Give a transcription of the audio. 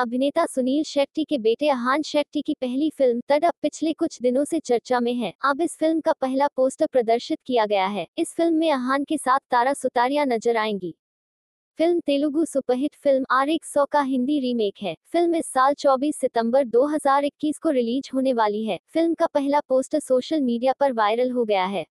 अभिनेता सुनील शेट्टी के बेटे अहान शेट्टी की पहली फ़िल्म तड़प पिछले कुछ दिनों से चर्चा में है। अब इस फ़िल्म का पहला पोस्टर प्रदर्शित किया गया है। इस फ़िल्म में अहान के साथ तारा सुतारिया नज़र आएँगी। Film Telugu superhit film R एक सौ का हिंदी रीमेक है। फ़िल्म इस साल 24 सितंबर 2021 को रिलीज़ होने वाली है। फ़िल्म का पहला पोस्टर सोशल मीडिया पर वायरल हो गया है।